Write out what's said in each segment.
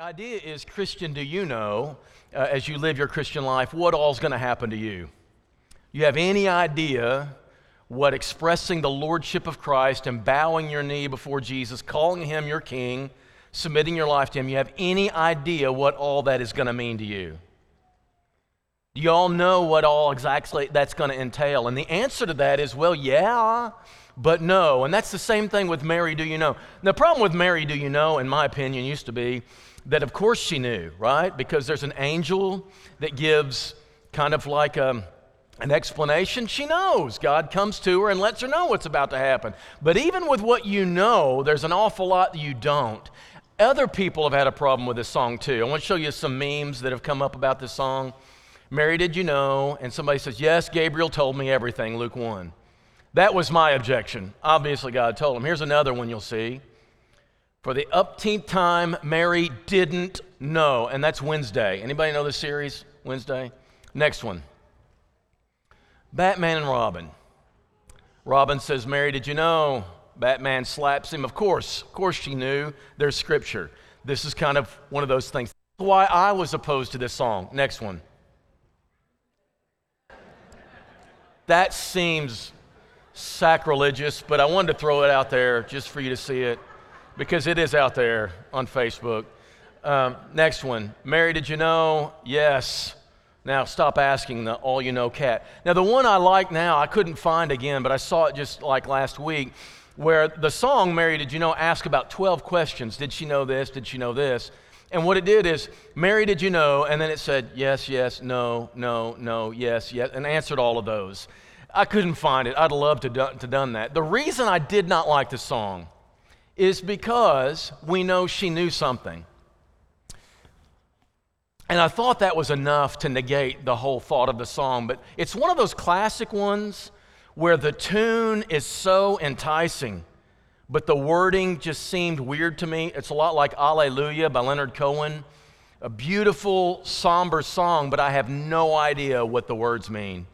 idea is Christian, do you know, uh, as you live your Christian life, what all's going to happen to you? You have any idea what expressing the lordship of Christ and bowing your knee before Jesus, calling him your king, submitting your life to him, you have any idea what all that is going to mean to you? Do you all know what all exactly that's going to entail? And the answer to that is, well, yeah, but no. And that's the same thing with Mary, do you know? The problem with Mary, do you know, in my opinion, used to be that of course she knew, right? Because there's an angel that gives kind of like a, an explanation. She knows. God comes to her and lets her know what's about to happen. But even with what you know, there's an awful lot that you don't. Other people have had a problem with this song too. I want to show you some memes that have come up about this song. Mary, did you know? And somebody says, Yes, Gabriel told me everything, Luke 1. That was my objection. Obviously, God told him. Here's another one you'll see. For the upteenth time, Mary didn't know, and that's Wednesday. Anybody know the series, Wednesday? Next one. Batman and Robin. Robin says, Mary, did you know? Batman slaps him. Of course, of course she knew. There's scripture. This is kind of one of those things. That's why I was opposed to this song. Next one. That seems sacrilegious, but I wanted to throw it out there just for you to see it because it is out there on Facebook. Um, next one. Mary, did you know? Yes. Now stop asking the all you know cat. Now, the one I like now, I couldn't find again, but I saw it just like last week, where the song, Mary, did you know, asked about 12 questions. Did she know this? Did she know this? And what it did is, Mary, did you know? And then it said, yes, yes, no, no, no, yes, yes, and answered all of those. I couldn't find it. I'd love to to done that. The reason I did not like the song is because we know she knew something. And I thought that was enough to negate the whole thought of the song, but it's one of those classic ones where the tune is so enticing, but the wording just seemed weird to me. It's a lot like Hallelujah by Leonard Cohen, a beautiful, somber song, but I have no idea what the words mean.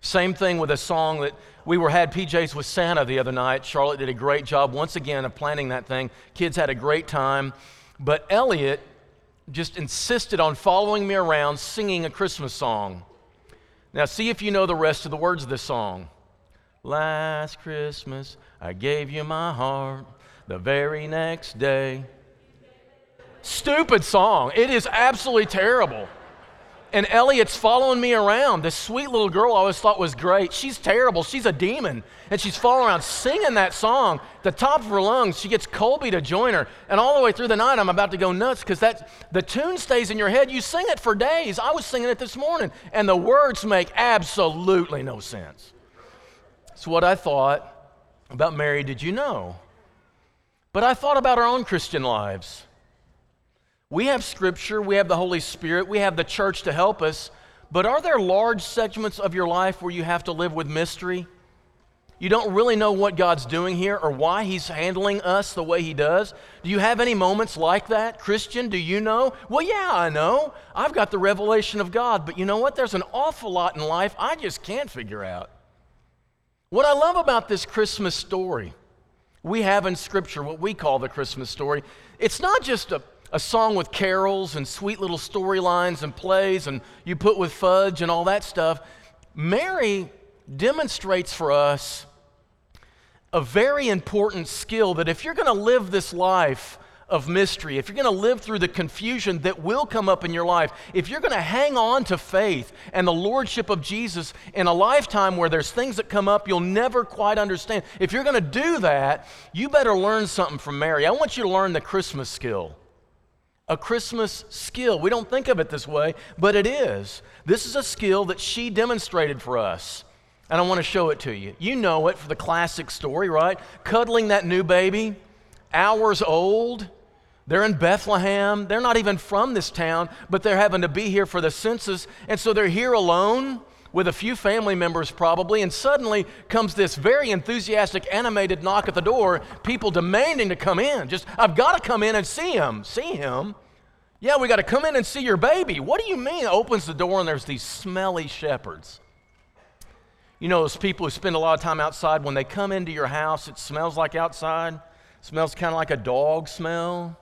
Same thing with a song that we were had PJs with Santa the other night. Charlotte did a great job once again of planning that thing. Kids had a great time. But Elliot just insisted on following me around singing a Christmas song. Now, see if you know the rest of the words of this song. Last Christmas, I gave you my heart. The very next day. Stupid song. It is absolutely terrible and Elliot's following me around. This sweet little girl I always thought was great. She's terrible. She's a demon. And she's following around singing that song, the top of her lungs. She gets Colby to join her. And all the way through the night, I'm about to go nuts because that the tune stays in your head. You sing it for days. I was singing it this morning, and the words make absolutely no sense. It's what I thought about Mary, did you know? But I thought about our own Christian lives. We have Scripture, we have the Holy Spirit, we have the church to help us, but are there large segments of your life where you have to live with mystery? You don't really know what God's doing here or why He's handling us the way He does. Do you have any moments like that? Christian, do you know? Well, yeah, I know. I've got the revelation of God, but you know what? There's an awful lot in life I just can't figure out. What I love about this Christmas story, we have in Scripture what we call the Christmas story. It's not just a a song with carols and sweet little storylines and plays and you put with fudge and all that stuff. Mary demonstrates for us a very important skill that if you're going to live this life of mystery, if you're going to live through the confusion that will come up in your life, if you're going to hang on to faith and the lordship of Jesus in a lifetime where there's things that come up you'll never quite understand, if you're going to do that, you better learn something from Mary. I want you to learn the Christmas skill a Christmas skill. We don't think of it this way, but it is. This is a skill that she demonstrated for us. And I want to show it to you. You know it for the classic story, right? Cuddling that new baby, hours old. They're in Bethlehem. They're not even from this town, but they're having to be here for the census. And so they're here alone with a few family members probably, and suddenly comes this very enthusiastic, animated knock at the door, people demanding to come in. Just, I've got to come in and see him. See him? Yeah, we got to come in and see your baby. What do you mean? Opens the door and there's these smelly shepherds. You know, those people who spend a lot of time outside, when they come into your house, it smells like outside, it smells kind of like a dog smell.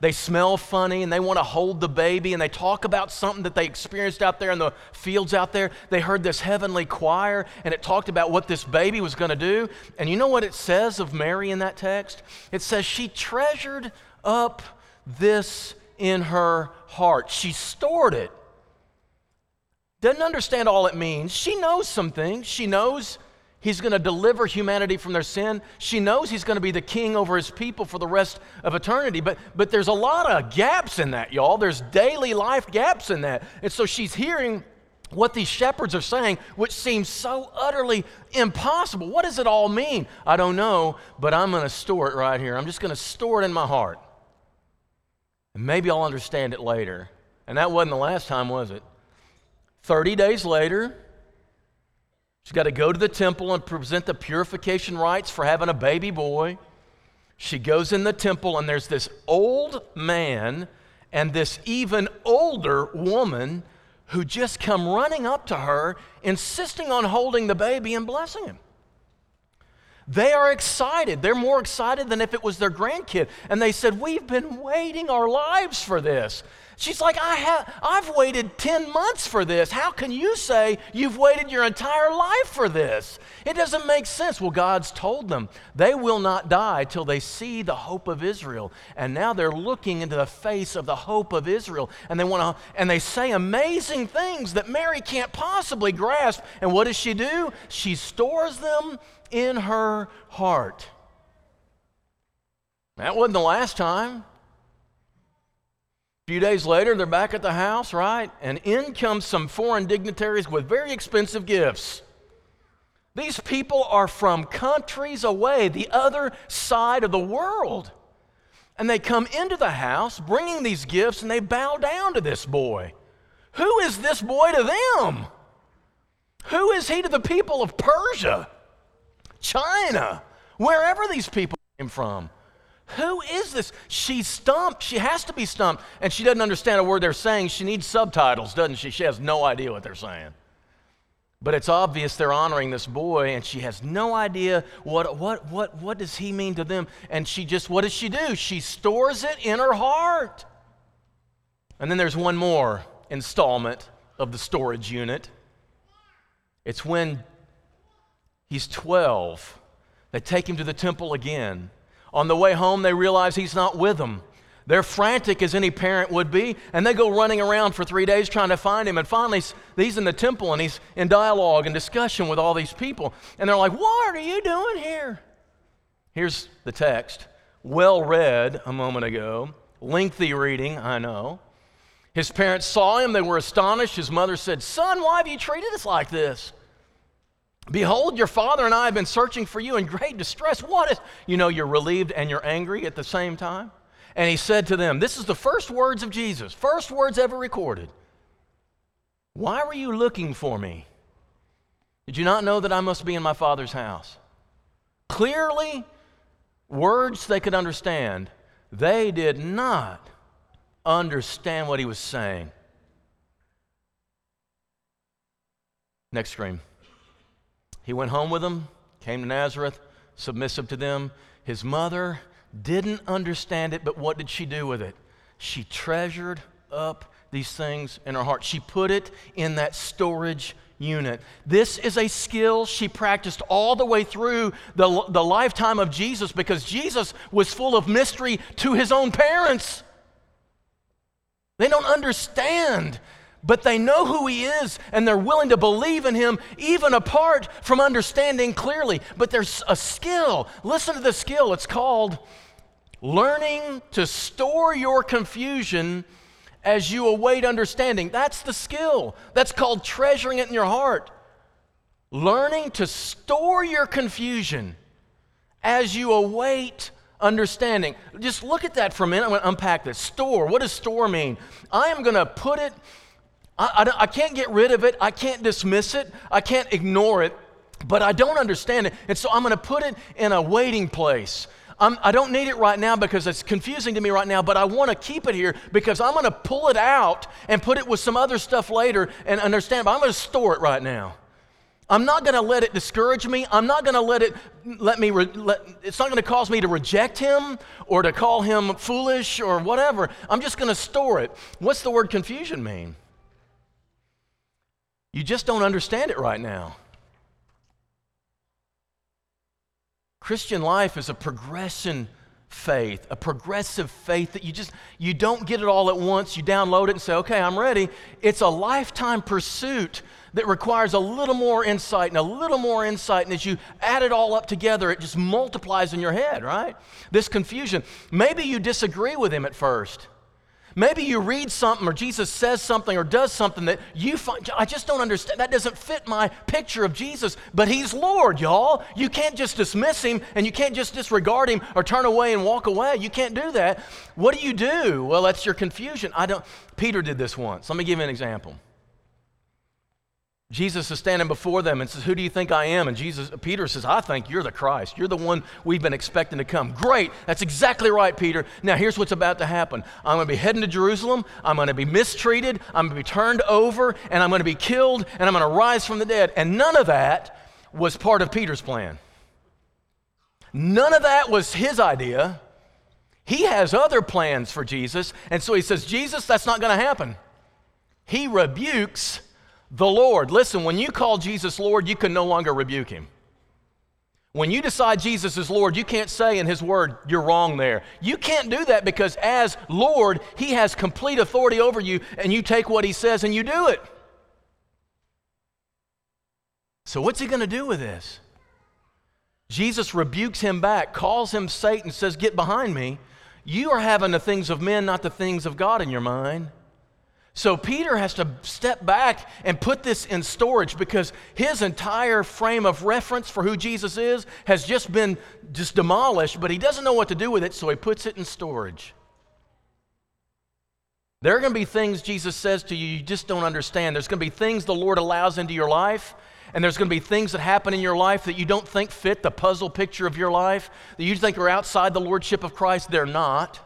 They smell funny and they want to hold the baby and they talk about something that they experienced out there in the fields out there. They heard this heavenly choir and it talked about what this baby was going to do. And you know what it says of Mary in that text? It says she treasured up this in her heart, she stored it. Doesn't understand all it means. She knows some things. She knows He's going to deliver humanity from their sin. She knows he's going to be the king over his people for the rest of eternity. But, but there's a lot of gaps in that, y'all. There's daily life gaps in that. And so she's hearing what these shepherds are saying, which seems so utterly impossible. What does it all mean? I don't know, but I'm going to store it right here. I'm just going to store it in my heart. And maybe I'll understand it later. And that wasn't the last time, was it? 30 days later, She's got to go to the temple and present the purification rites for having a baby boy. She goes in the temple, and there's this old man and this even older woman who just come running up to her, insisting on holding the baby and blessing him. They are excited. They're more excited than if it was their grandkid. And they said, We've been waiting our lives for this. She's like, I have, I've waited 10 months for this. How can you say you've waited your entire life for this? It doesn't make sense. Well, God's told them they will not die till they see the hope of Israel. And now they're looking into the face of the hope of Israel. And they want to, and they say amazing things that Mary can't possibly grasp. And what does she do? She stores them in her heart. That wasn't the last time. A few days later, they're back at the house, right? And in comes some foreign dignitaries with very expensive gifts. These people are from countries away, the other side of the world. And they come into the house bringing these gifts and they bow down to this boy. Who is this boy to them? Who is he to the people of Persia, China, wherever these people came from? Who is this? She's stumped. She has to be stumped. And she doesn't understand a word they're saying. She needs subtitles, doesn't she? She has no idea what they're saying. But it's obvious they're honoring this boy, and she has no idea what, what, what, what does he mean to them. And she just, what does she do? She stores it in her heart. And then there's one more installment of the storage unit. It's when he's 12. They take him to the temple again. On the way home, they realize he's not with them. They're frantic as any parent would be, and they go running around for three days trying to find him. And finally, he's in the temple and he's in dialogue and discussion with all these people. And they're like, What are you doing here? Here's the text. Well read a moment ago. Lengthy reading, I know. His parents saw him, they were astonished. His mother said, Son, why have you treated us like this? Behold, your father and I have been searching for you in great distress. What is, you know, you're relieved and you're angry at the same time? And he said to them, This is the first words of Jesus, first words ever recorded. Why were you looking for me? Did you not know that I must be in my father's house? Clearly, words they could understand. They did not understand what he was saying. Next screen. He went home with them, came to Nazareth, submissive to them. His mother didn't understand it, but what did she do with it? She treasured up these things in her heart. She put it in that storage unit. This is a skill she practiced all the way through the, the lifetime of Jesus because Jesus was full of mystery to his own parents. They don't understand but they know who he is and they're willing to believe in him even apart from understanding clearly. But there's a skill. Listen to the skill. It's called learning to store your confusion as you await understanding. That's the skill. That's called treasuring it in your heart. Learning to store your confusion as you await understanding. Just look at that for a minute. I'm going to unpack this. Store. What does store mean? I am going to put it I, I, I can't get rid of it. I can't dismiss it. I can't ignore it, but I don't understand it. And so I'm going to put it in a waiting place. I'm, I do not need it right now because it's confusing to me right now, but I want to keep it here because I'm going to pull it out and put it with some other stuff later and understand. But I'm going to store it right now. I'm not going to let it discourage me. I'm not going to let it let me re, let, it's not going to cause me to reject him or to call him foolish or whatever. I'm just going to store it. What's the word confusion mean? You just don't understand it right now. Christian life is a progression faith, a progressive faith that you just you don't get it all at once. You download it and say, "Okay, I'm ready." It's a lifetime pursuit that requires a little more insight and a little more insight. And as you add it all up together, it just multiplies in your head, right? This confusion. Maybe you disagree with him at first. Maybe you read something or Jesus says something or does something that you find, I just don't understand. That doesn't fit my picture of Jesus, but He's Lord, y'all. You can't just dismiss Him and you can't just disregard Him or turn away and walk away. You can't do that. What do you do? Well, that's your confusion. I don't, Peter did this once. Let me give you an example. Jesus is standing before them and says, Who do you think I am? And Jesus, Peter says, I think you're the Christ. You're the one we've been expecting to come. Great. That's exactly right, Peter. Now, here's what's about to happen I'm going to be heading to Jerusalem. I'm going to be mistreated. I'm going to be turned over, and I'm going to be killed, and I'm going to rise from the dead. And none of that was part of Peter's plan. None of that was his idea. He has other plans for Jesus. And so he says, Jesus, that's not going to happen. He rebukes the Lord. Listen, when you call Jesus Lord, you can no longer rebuke him. When you decide Jesus is Lord, you can't say in His Word, you're wrong there. You can't do that because as Lord, He has complete authority over you, and you take what He says and you do it. So, what's He going to do with this? Jesus rebukes him back, calls him Satan, says, Get behind me. You are having the things of men, not the things of God in your mind. So Peter has to step back and put this in storage because his entire frame of reference for who Jesus is has just been just demolished, but he doesn't know what to do with it, so he puts it in storage. There are going to be things Jesus says to you you just don't understand. There's going to be things the Lord allows into your life, and there's going to be things that happen in your life that you don't think fit the puzzle picture of your life, that you think are outside the lordship of Christ. They're not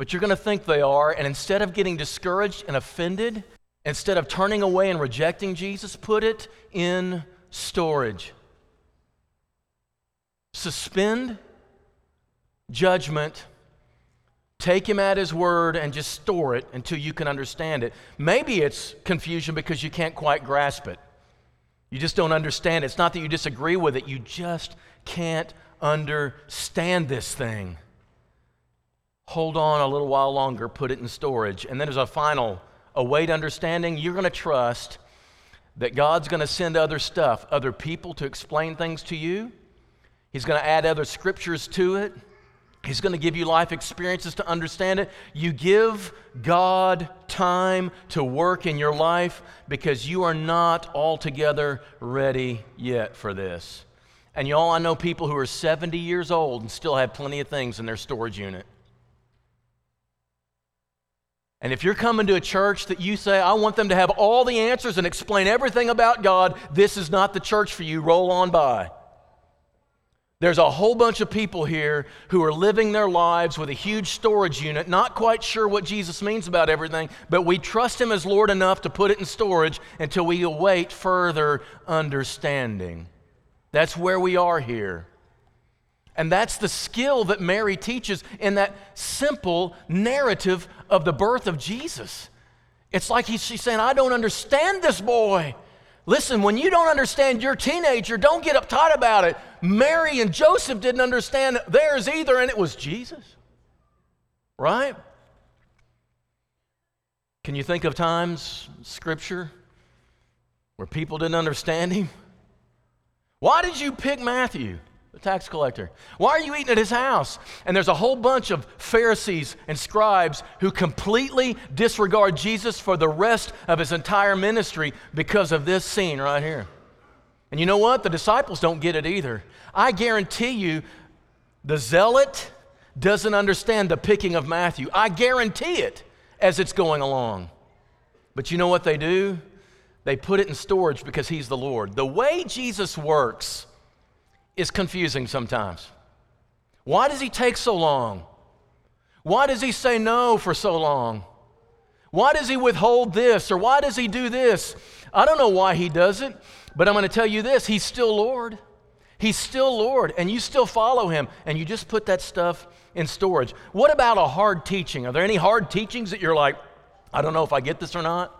but you're going to think they are. And instead of getting discouraged and offended, instead of turning away and rejecting Jesus, put it in storage. Suspend judgment. Take him at his word and just store it until you can understand it. Maybe it's confusion because you can't quite grasp it. You just don't understand it. It's not that you disagree with it, you just can't understand this thing hold on a little while longer, put it in storage. And then there's a final, a await understanding. You're going to trust that God's going to send other stuff, other people to explain things to you. He's going to add other scriptures to it. He's going to give you life experiences to understand it. You give God time to work in your life because you are not altogether ready yet for this. And y'all, I know people who are 70 years old and still have plenty of things in their storage unit. And if you're coming to a church that you say, I want them to have all the answers and explain everything about God, this is not the church for you. Roll on by. There's a whole bunch of people here who are living their lives with a huge storage unit, not quite sure what Jesus means about everything, but we trust Him as Lord enough to put it in storage until we await further understanding. That's where we are here. And that's the skill that Mary teaches in that simple narrative of the birth of Jesus. It's like she's saying, I don't understand this boy. Listen, when you don't understand your teenager, don't get uptight about it. Mary and Joseph didn't understand theirs either, and it was Jesus. Right? Can you think of times, scripture, where people didn't understand him? Why did you pick Matthew? The tax collector. Why are you eating at his house? And there's a whole bunch of Pharisees and scribes who completely disregard Jesus for the rest of his entire ministry because of this scene right here. And you know what? The disciples don't get it either. I guarantee you, the zealot doesn't understand the picking of Matthew. I guarantee it as it's going along. But you know what they do? They put it in storage because he's the Lord. The way Jesus works, is confusing sometimes. Why does he take so long? Why does he say no for so long? Why does he withhold this or why does he do this? I don't know why he does it, but I'm going to tell you this He's still Lord. He's still Lord, and you still follow him, and you just put that stuff in storage. What about a hard teaching? Are there any hard teachings that you're like, I don't know if I get this or not?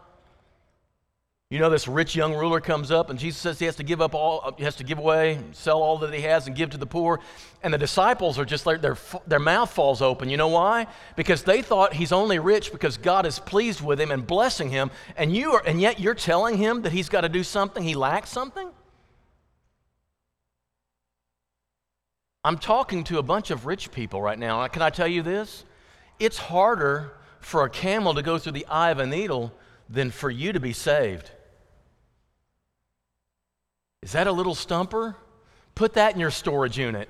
You know, this rich young ruler comes up, and Jesus says he has to give up all, he has to give away, sell all that he has, and give to the poor. And the disciples are just like, their, their mouth falls open. You know why? Because they thought he's only rich because God is pleased with him and blessing him. And, you are, and yet you're telling him that he's got to do something, he lacks something? I'm talking to a bunch of rich people right now. Can I tell you this? It's harder for a camel to go through the eye of a needle than for you to be saved. Is that a little stumper? Put that in your storage unit.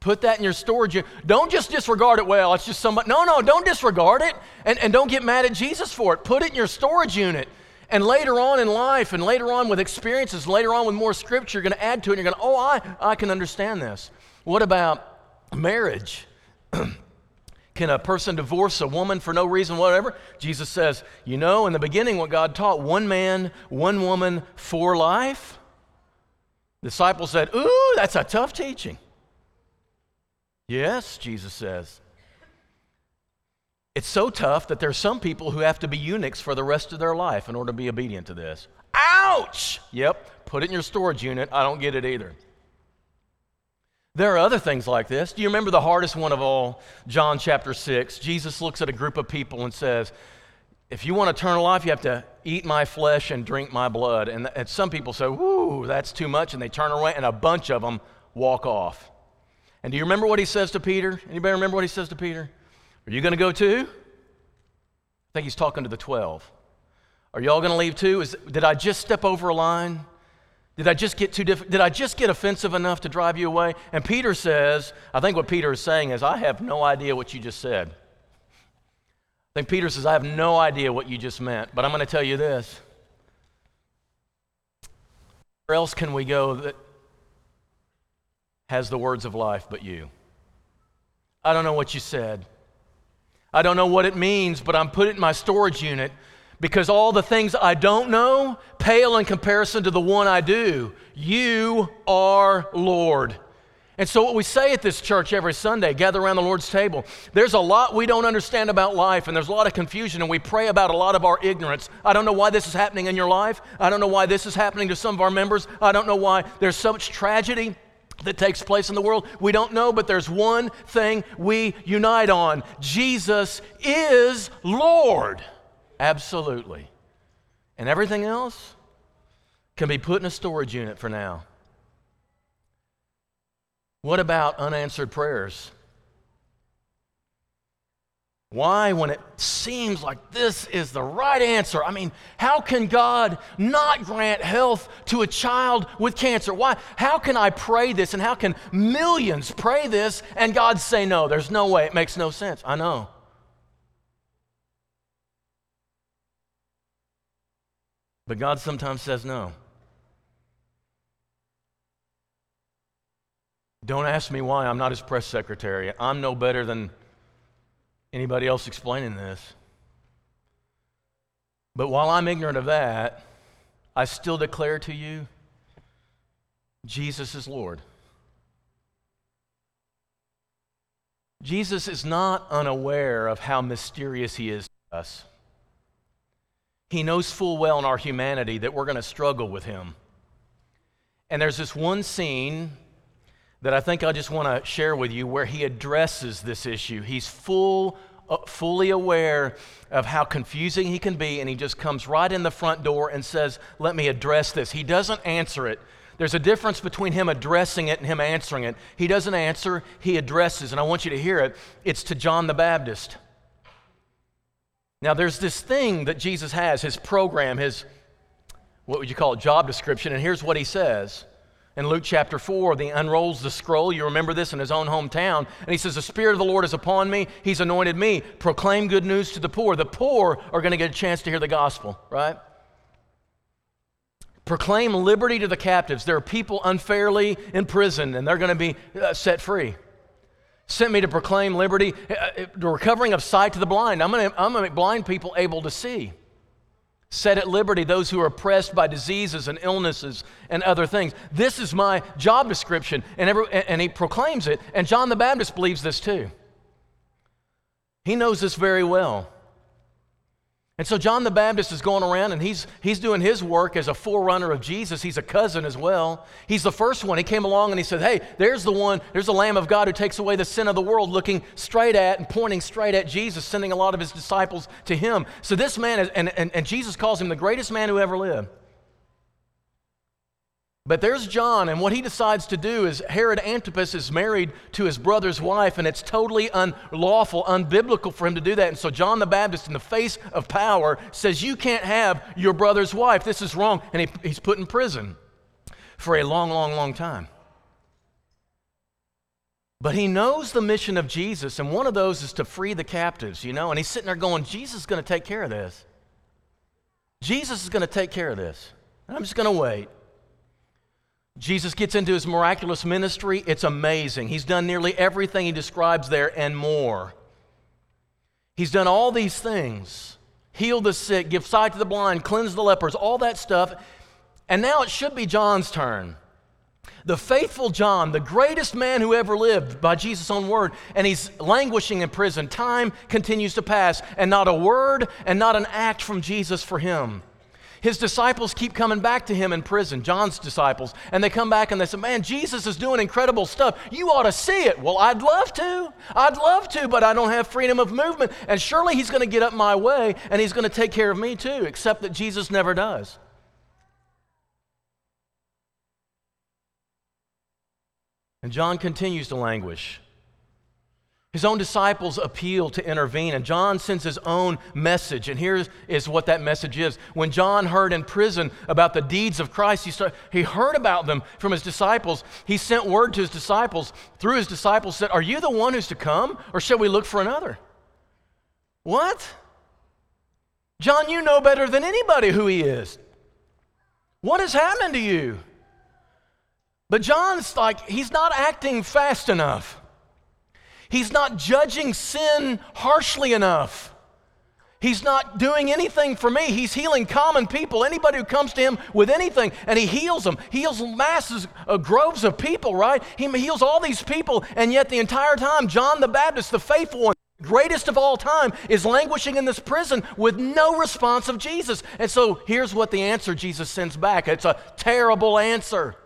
Put that in your storage unit. Don't just disregard it. Well, it's just somebody. No, no, don't disregard it and, and don't get mad at Jesus for it. Put it in your storage unit. And later on in life, and later on with experiences, later on with more scripture, you're going to add to it. And you're going to, oh, I, I can understand this. What about marriage? Can a person divorce a woman for no reason, whatever? Jesus says, you know, in the beginning, what God taught one man, one woman for life. Disciples said, Ooh, that's a tough teaching. Yes, Jesus says. It's so tough that there's some people who have to be eunuchs for the rest of their life in order to be obedient to this. Ouch! Yep, put it in your storage unit. I don't get it either. There are other things like this. Do you remember the hardest one of all? John chapter 6. Jesus looks at a group of people and says, if you want eternal life, you have to eat my flesh and drink my blood. And, and some people say, whoo, that's too much. And they turn away, and a bunch of them walk off. And do you remember what he says to Peter? Anybody remember what he says to Peter? Are you going to go too? I think he's talking to the 12. Are y'all going to leave too? Is, did I just step over a line? Did I just get too diff- Did I just get offensive enough to drive you away? And Peter says, I think what Peter is saying is, I have no idea what you just said. Think Peter says, I have no idea what you just meant, but I'm going to tell you this. Where else can we go that has the words of life but you? I don't know what you said. I don't know what it means, but I'm putting it in my storage unit because all the things I don't know pale in comparison to the one I do. You are Lord. And so, what we say at this church every Sunday, gather around the Lord's table, there's a lot we don't understand about life, and there's a lot of confusion, and we pray about a lot of our ignorance. I don't know why this is happening in your life. I don't know why this is happening to some of our members. I don't know why there's so much tragedy that takes place in the world. We don't know, but there's one thing we unite on Jesus is Lord. Absolutely. And everything else can be put in a storage unit for now. What about unanswered prayers? Why, when it seems like this is the right answer? I mean, how can God not grant health to a child with cancer? Why? How can I pray this and how can millions pray this and God say no? There's no way. It makes no sense. I know. But God sometimes says no. Don't ask me why I'm not his press secretary. I'm no better than anybody else explaining this. But while I'm ignorant of that, I still declare to you Jesus is Lord. Jesus is not unaware of how mysterious he is to us. He knows full well in our humanity that we're going to struggle with him. And there's this one scene that I think I just want to share with you where he addresses this issue. He's full, uh, fully aware of how confusing he can be, and he just comes right in the front door and says, Let me address this. He doesn't answer it. There's a difference between him addressing it and him answering it. He doesn't answer, he addresses, and I want you to hear it. It's to John the Baptist. Now, there's this thing that Jesus has, his program, his, what would you call it, job description, and here's what he says in Luke chapter 4, he unrolls the scroll. You remember this in his own hometown. And he says, The Spirit of the Lord is upon me. He's anointed me. Proclaim good news to the poor. The poor are going to get a chance to hear the gospel, right? Proclaim liberty to the captives. There are people unfairly in prison, and they're going to be uh, set free. sent me to proclaim liberty, uh, uh, the recovering of sight to the blind. I'm going to I'm gonna make blind people able to see. Set at liberty those who are oppressed by diseases and illnesses and other things. This is my job description. And, every, and he proclaims it. And John the Baptist believes this too. He knows this very well. And so John the Baptist is going around and he's, he's doing his work as a forerunner of Jesus. He's a cousin as well. He's the first one. He came along and he said, Hey, there's the one, there's the Lamb of God who takes away the sin of the world, looking straight at and pointing straight at Jesus, sending a lot of his disciples to him. So this man, is, and, and, and Jesus calls him the greatest man who ever lived. But there's John, and what he decides to do is Herod Antipas is married to his brother's wife, and it's totally unlawful, unbiblical for him to do that. And so John the Baptist, in the face of power, says, You can't have your brother's wife. This is wrong. And he, he's put in prison for a long, long, long time. But he knows the mission of Jesus, and one of those is to free the captives, you know? And he's sitting there going, Jesus is going to take care of this. Jesus is going to take care of this. I'm just going to wait. Jesus gets into his miraculous ministry. It's amazing. He's done nearly everything he describes there and more. He's done all these things heal the sick, give sight to the blind, cleanse the lepers, all that stuff. And now it should be John's turn. The faithful John, the greatest man who ever lived by Jesus' own word, and he's languishing in prison. Time continues to pass, and not a word and not an act from Jesus for him. His disciples keep coming back to him in prison, John's disciples, and they come back and they say, Man, Jesus is doing incredible stuff. You ought to see it. Well, I'd love to. I'd love to, but I don't have freedom of movement. And surely he's going to get up my way and he's going to take care of me too, except that Jesus never does. And John continues to languish. His own disciples appeal to intervene, and John sends his own message. And here is what that message is. When John heard in prison about the deeds of Christ, he, started, he heard about them from his disciples. He sent word to his disciples through his disciples, said, Are you the one who's to come, or shall we look for another? What? John, you know better than anybody who he is. What has happened to you? But John's like, he's not acting fast enough. He's not judging sin harshly enough. He's not doing anything for me. He's healing common people, anybody who comes to him with anything, and he heals them. He heals masses, uh, groves of people, right? He heals all these people, and yet the entire time, John the Baptist, the faithful one, greatest of all time, is languishing in this prison with no response of Jesus. And so here's what the answer Jesus sends back it's a terrible answer.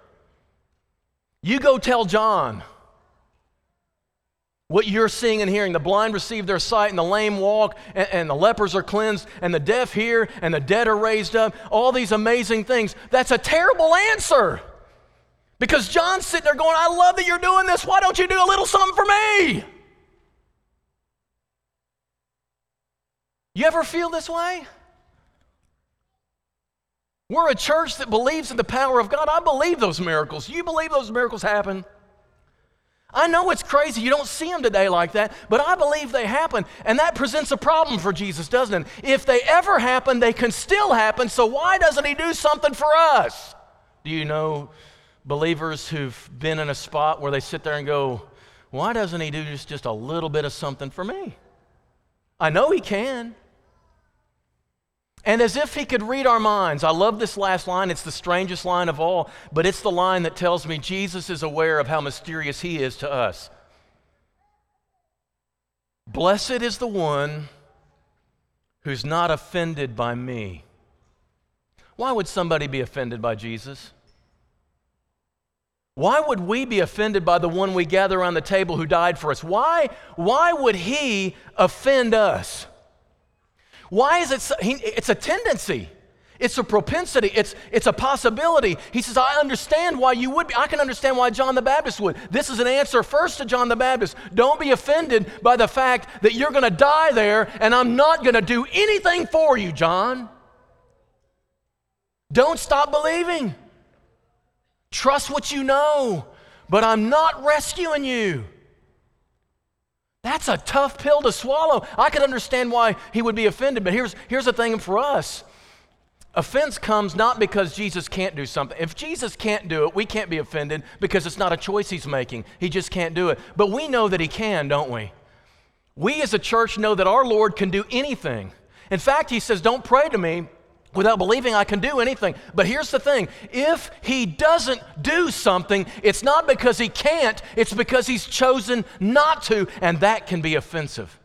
You go tell John what you're seeing and hearing. The blind receive their sight, and the lame walk, and, and, the lepers are cleansed, and the deaf hear, and the dead are raised up. All these amazing things. That's a terrible answer. Because John's sitting there going, I love that you're doing this. Why don't you do a little something for me? You ever feel this way? We're a church that believes in the power of God. I believe those miracles. You believe those miracles happen? I know it's crazy. You don't see them today like that, but I believe they happen. And that presents a problem for Jesus, doesn't it? If they ever happen, they can still happen. So why doesn't He do something for us? Do you know believers who've been in a spot where they sit there and go, why doesn't He do just, just a little bit of something for me? I know He can. And as if he could read our minds, I love this last line. It's the strangest line of all, but it's the line that tells me Jesus is aware of how mysterious he is to us. Blessed is the one who's not offended by me. Why would somebody be offended by Jesus? Why would we be offended by the one we gather around the table who died for us? Why, why would he offend us? Why is it? So, he, it's a tendency. It's a propensity. It's, it's a possibility. He says, I understand why you would be. I can understand why John the Baptist would. This is an answer first to John the Baptist. Don't be offended by the fact that you're going to die there and I'm not going to do anything for you, John. Don't stop believing. Trust what you know, but I'm not rescuing you. That's a tough pill to swallow. I could understand why he would be offended, but here's, here's the thing for us Offense comes not because Jesus can't do something. If Jesus can't do it, we can't be offended because it's not a choice he's making. He just can't do it. But we know that he can, don't we? We as a church know that our Lord can do anything. In fact, he says, Don't pray to me without believing I can do anything. But here's the thing if he doesn't do something, it's not because he can't, it's because he's chosen not to, and that can be offensive.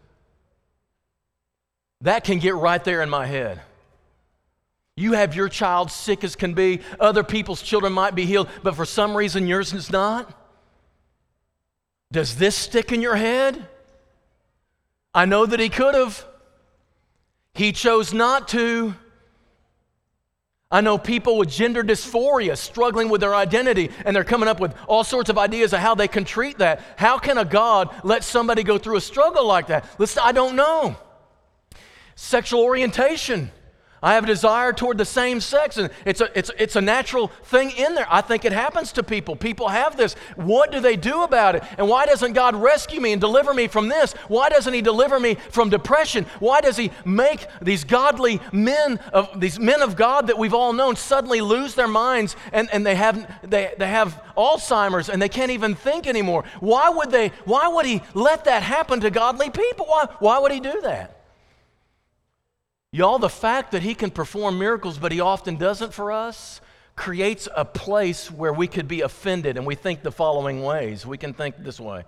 That can get right there in my head. You have your child sick as can be, other people's children might be healed, but for some reason yours is not. Does this stick in your head? I know that he could have. He chose not to. I know people with gender dysphoria struggling with their identity, and they're coming up with all sorts of ideas of how they can treat that. How can a God let somebody go through a struggle like that? Listen, I don't know. Sexual orientation. I have a desire toward the same sex, and it's a, it's, it's a natural thing in there. I think it happens to people. People have this. What do they do about it? And why doesn't God rescue me and deliver me from this? Why doesn't He deliver me from depression? Why does He make these godly men of these men of God that we've all known suddenly lose their minds and, and they have they, they have Alzheimer's and they can't even think anymore? Why would they why would He let that happen to godly people? Why, why would He do that? Y'all, the fact that He can perform miracles, but He often doesn't for us, creates a place where we could be offended, and we think the following ways. We can think this way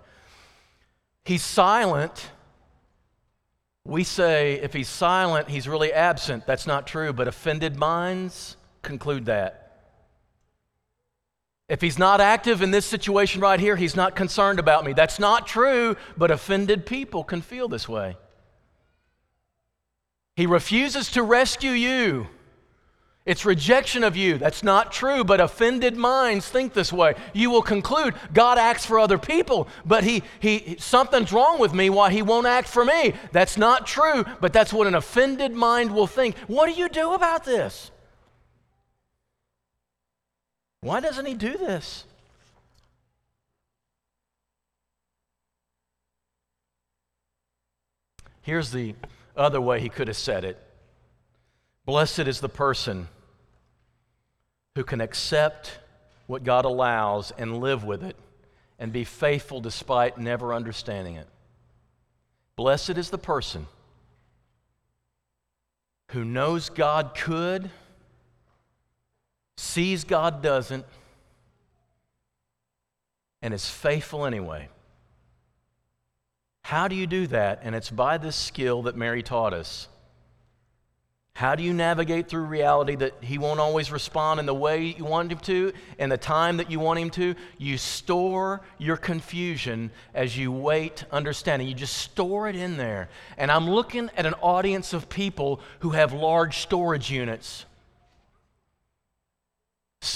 He's silent. We say if He's silent, He's really absent. That's not true, but offended minds conclude that. If he's not active in this situation right here, he's not concerned about me. That's not true, but offended people can feel this way. He refuses to rescue you. It's rejection of you. That's not true, but offended minds think this way. You will conclude God acts for other people, but he, he, something's wrong with me why he won't act for me. That's not true, but that's what an offended mind will think. What do you do about this? Why doesn't he do this? Here's the other way he could have said it Blessed is the person who can accept what God allows and live with it and be faithful despite never understanding it. Blessed is the person who knows God could, sees God doesn't, and is faithful anyway. How do you do that? And it's by this skill that Mary taught us. How do you navigate through reality that he won't always respond in the way you want him to and the time that you want him to? You store your confusion as you wait understanding. You just store it in there. And I'm looking at an audience of people who have large storage units.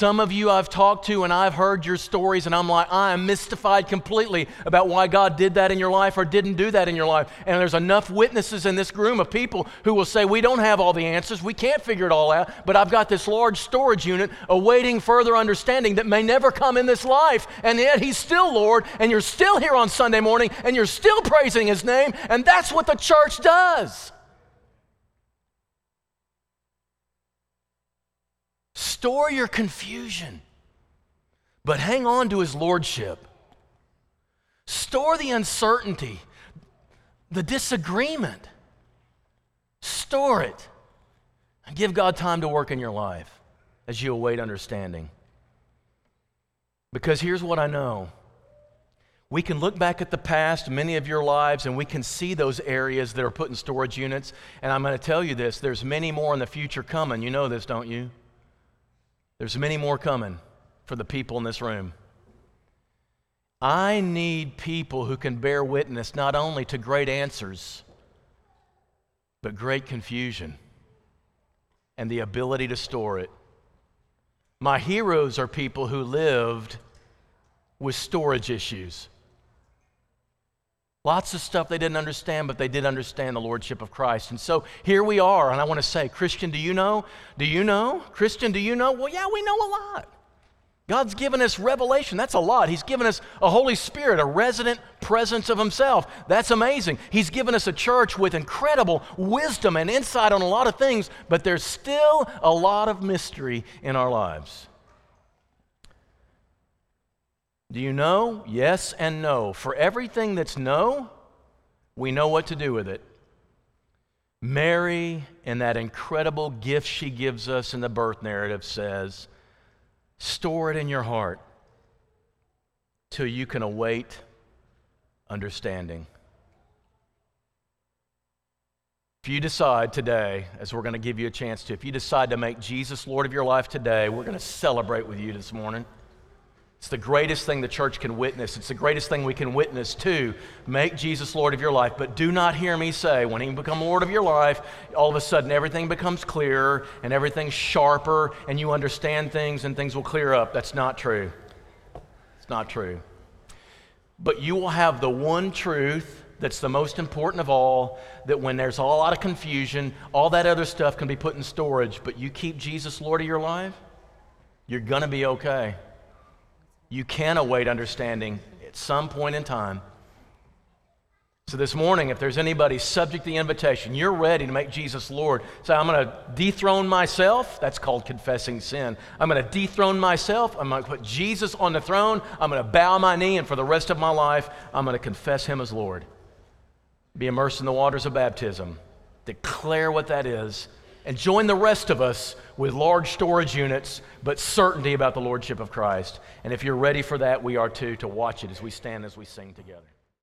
Some of you I've talked to and I've heard your stories, and I'm like, I am mystified completely about why God did that in your life or didn't do that in your life. And there's enough witnesses in this room of people who will say, We don't have all the answers, we can't figure it all out, but I've got this large storage unit awaiting further understanding that may never come in this life. And yet He's still Lord, and you're still here on Sunday morning, and you're still praising His name, and that's what the church does. Store your confusion, but hang on to his lordship. Store the uncertainty, the disagreement. Store it. And give God time to work in your life as you await understanding. Because here's what I know. We can look back at the past, many of your lives, and we can see those areas that are put in storage units. And I'm going to tell you this there's many more in the future coming. You know this, don't you? There's many more coming for the people in this room. I need people who can bear witness not only to great answers, but great confusion and the ability to store it. My heroes are people who lived with storage issues. Lots of stuff they didn't understand, but they did understand the Lordship of Christ. And so here we are. And I want to say, Christian, do you know? Do you know? Christian, do you know? Well, yeah, we know a lot. God's given us revelation. That's a lot. He's given us a Holy Spirit, a resident presence of Himself. That's amazing. He's given us a church with incredible wisdom and insight on a lot of things, but there's still a lot of mystery in our lives. Do you know? Yes and no. For everything that's no, we know what to do with it. Mary, in that incredible gift she gives us in the birth narrative, says, Store it in your heart till you can await understanding. If you decide today, as we're going to give you a chance to, if you decide to make Jesus Lord of your life today, we're going to celebrate with you this morning. It's the greatest thing the church can witness. It's the greatest thing we can witness to make Jesus Lord of your life. But do not hear me say, when He become Lord of your life, all of a sudden everything becomes clearer and everything's sharper and you understand things and things will clear up. That's not true. It's not true. But you will have the one truth that's the most important of all that when there's a lot of confusion, all that other stuff can be put in storage, but you keep Jesus Lord of your life, you're going to be okay. You can await understanding at some point in time. So, this morning, if there's anybody subject to the invitation, you're ready to make Jesus Lord. Say, I'm going to dethrone myself. That's called confessing sin. I'm going to dethrone myself. I'm going to put Jesus on the throne. I'm going to bow my knee, and for the rest of my life, I'm going to confess Him as Lord. Be immersed in the waters of baptism. Declare what that is and join the rest of us with large storage units, but certainty about the Lordship of Christ. And if you're ready for that, we are too, to watch it as we stand as we sing together.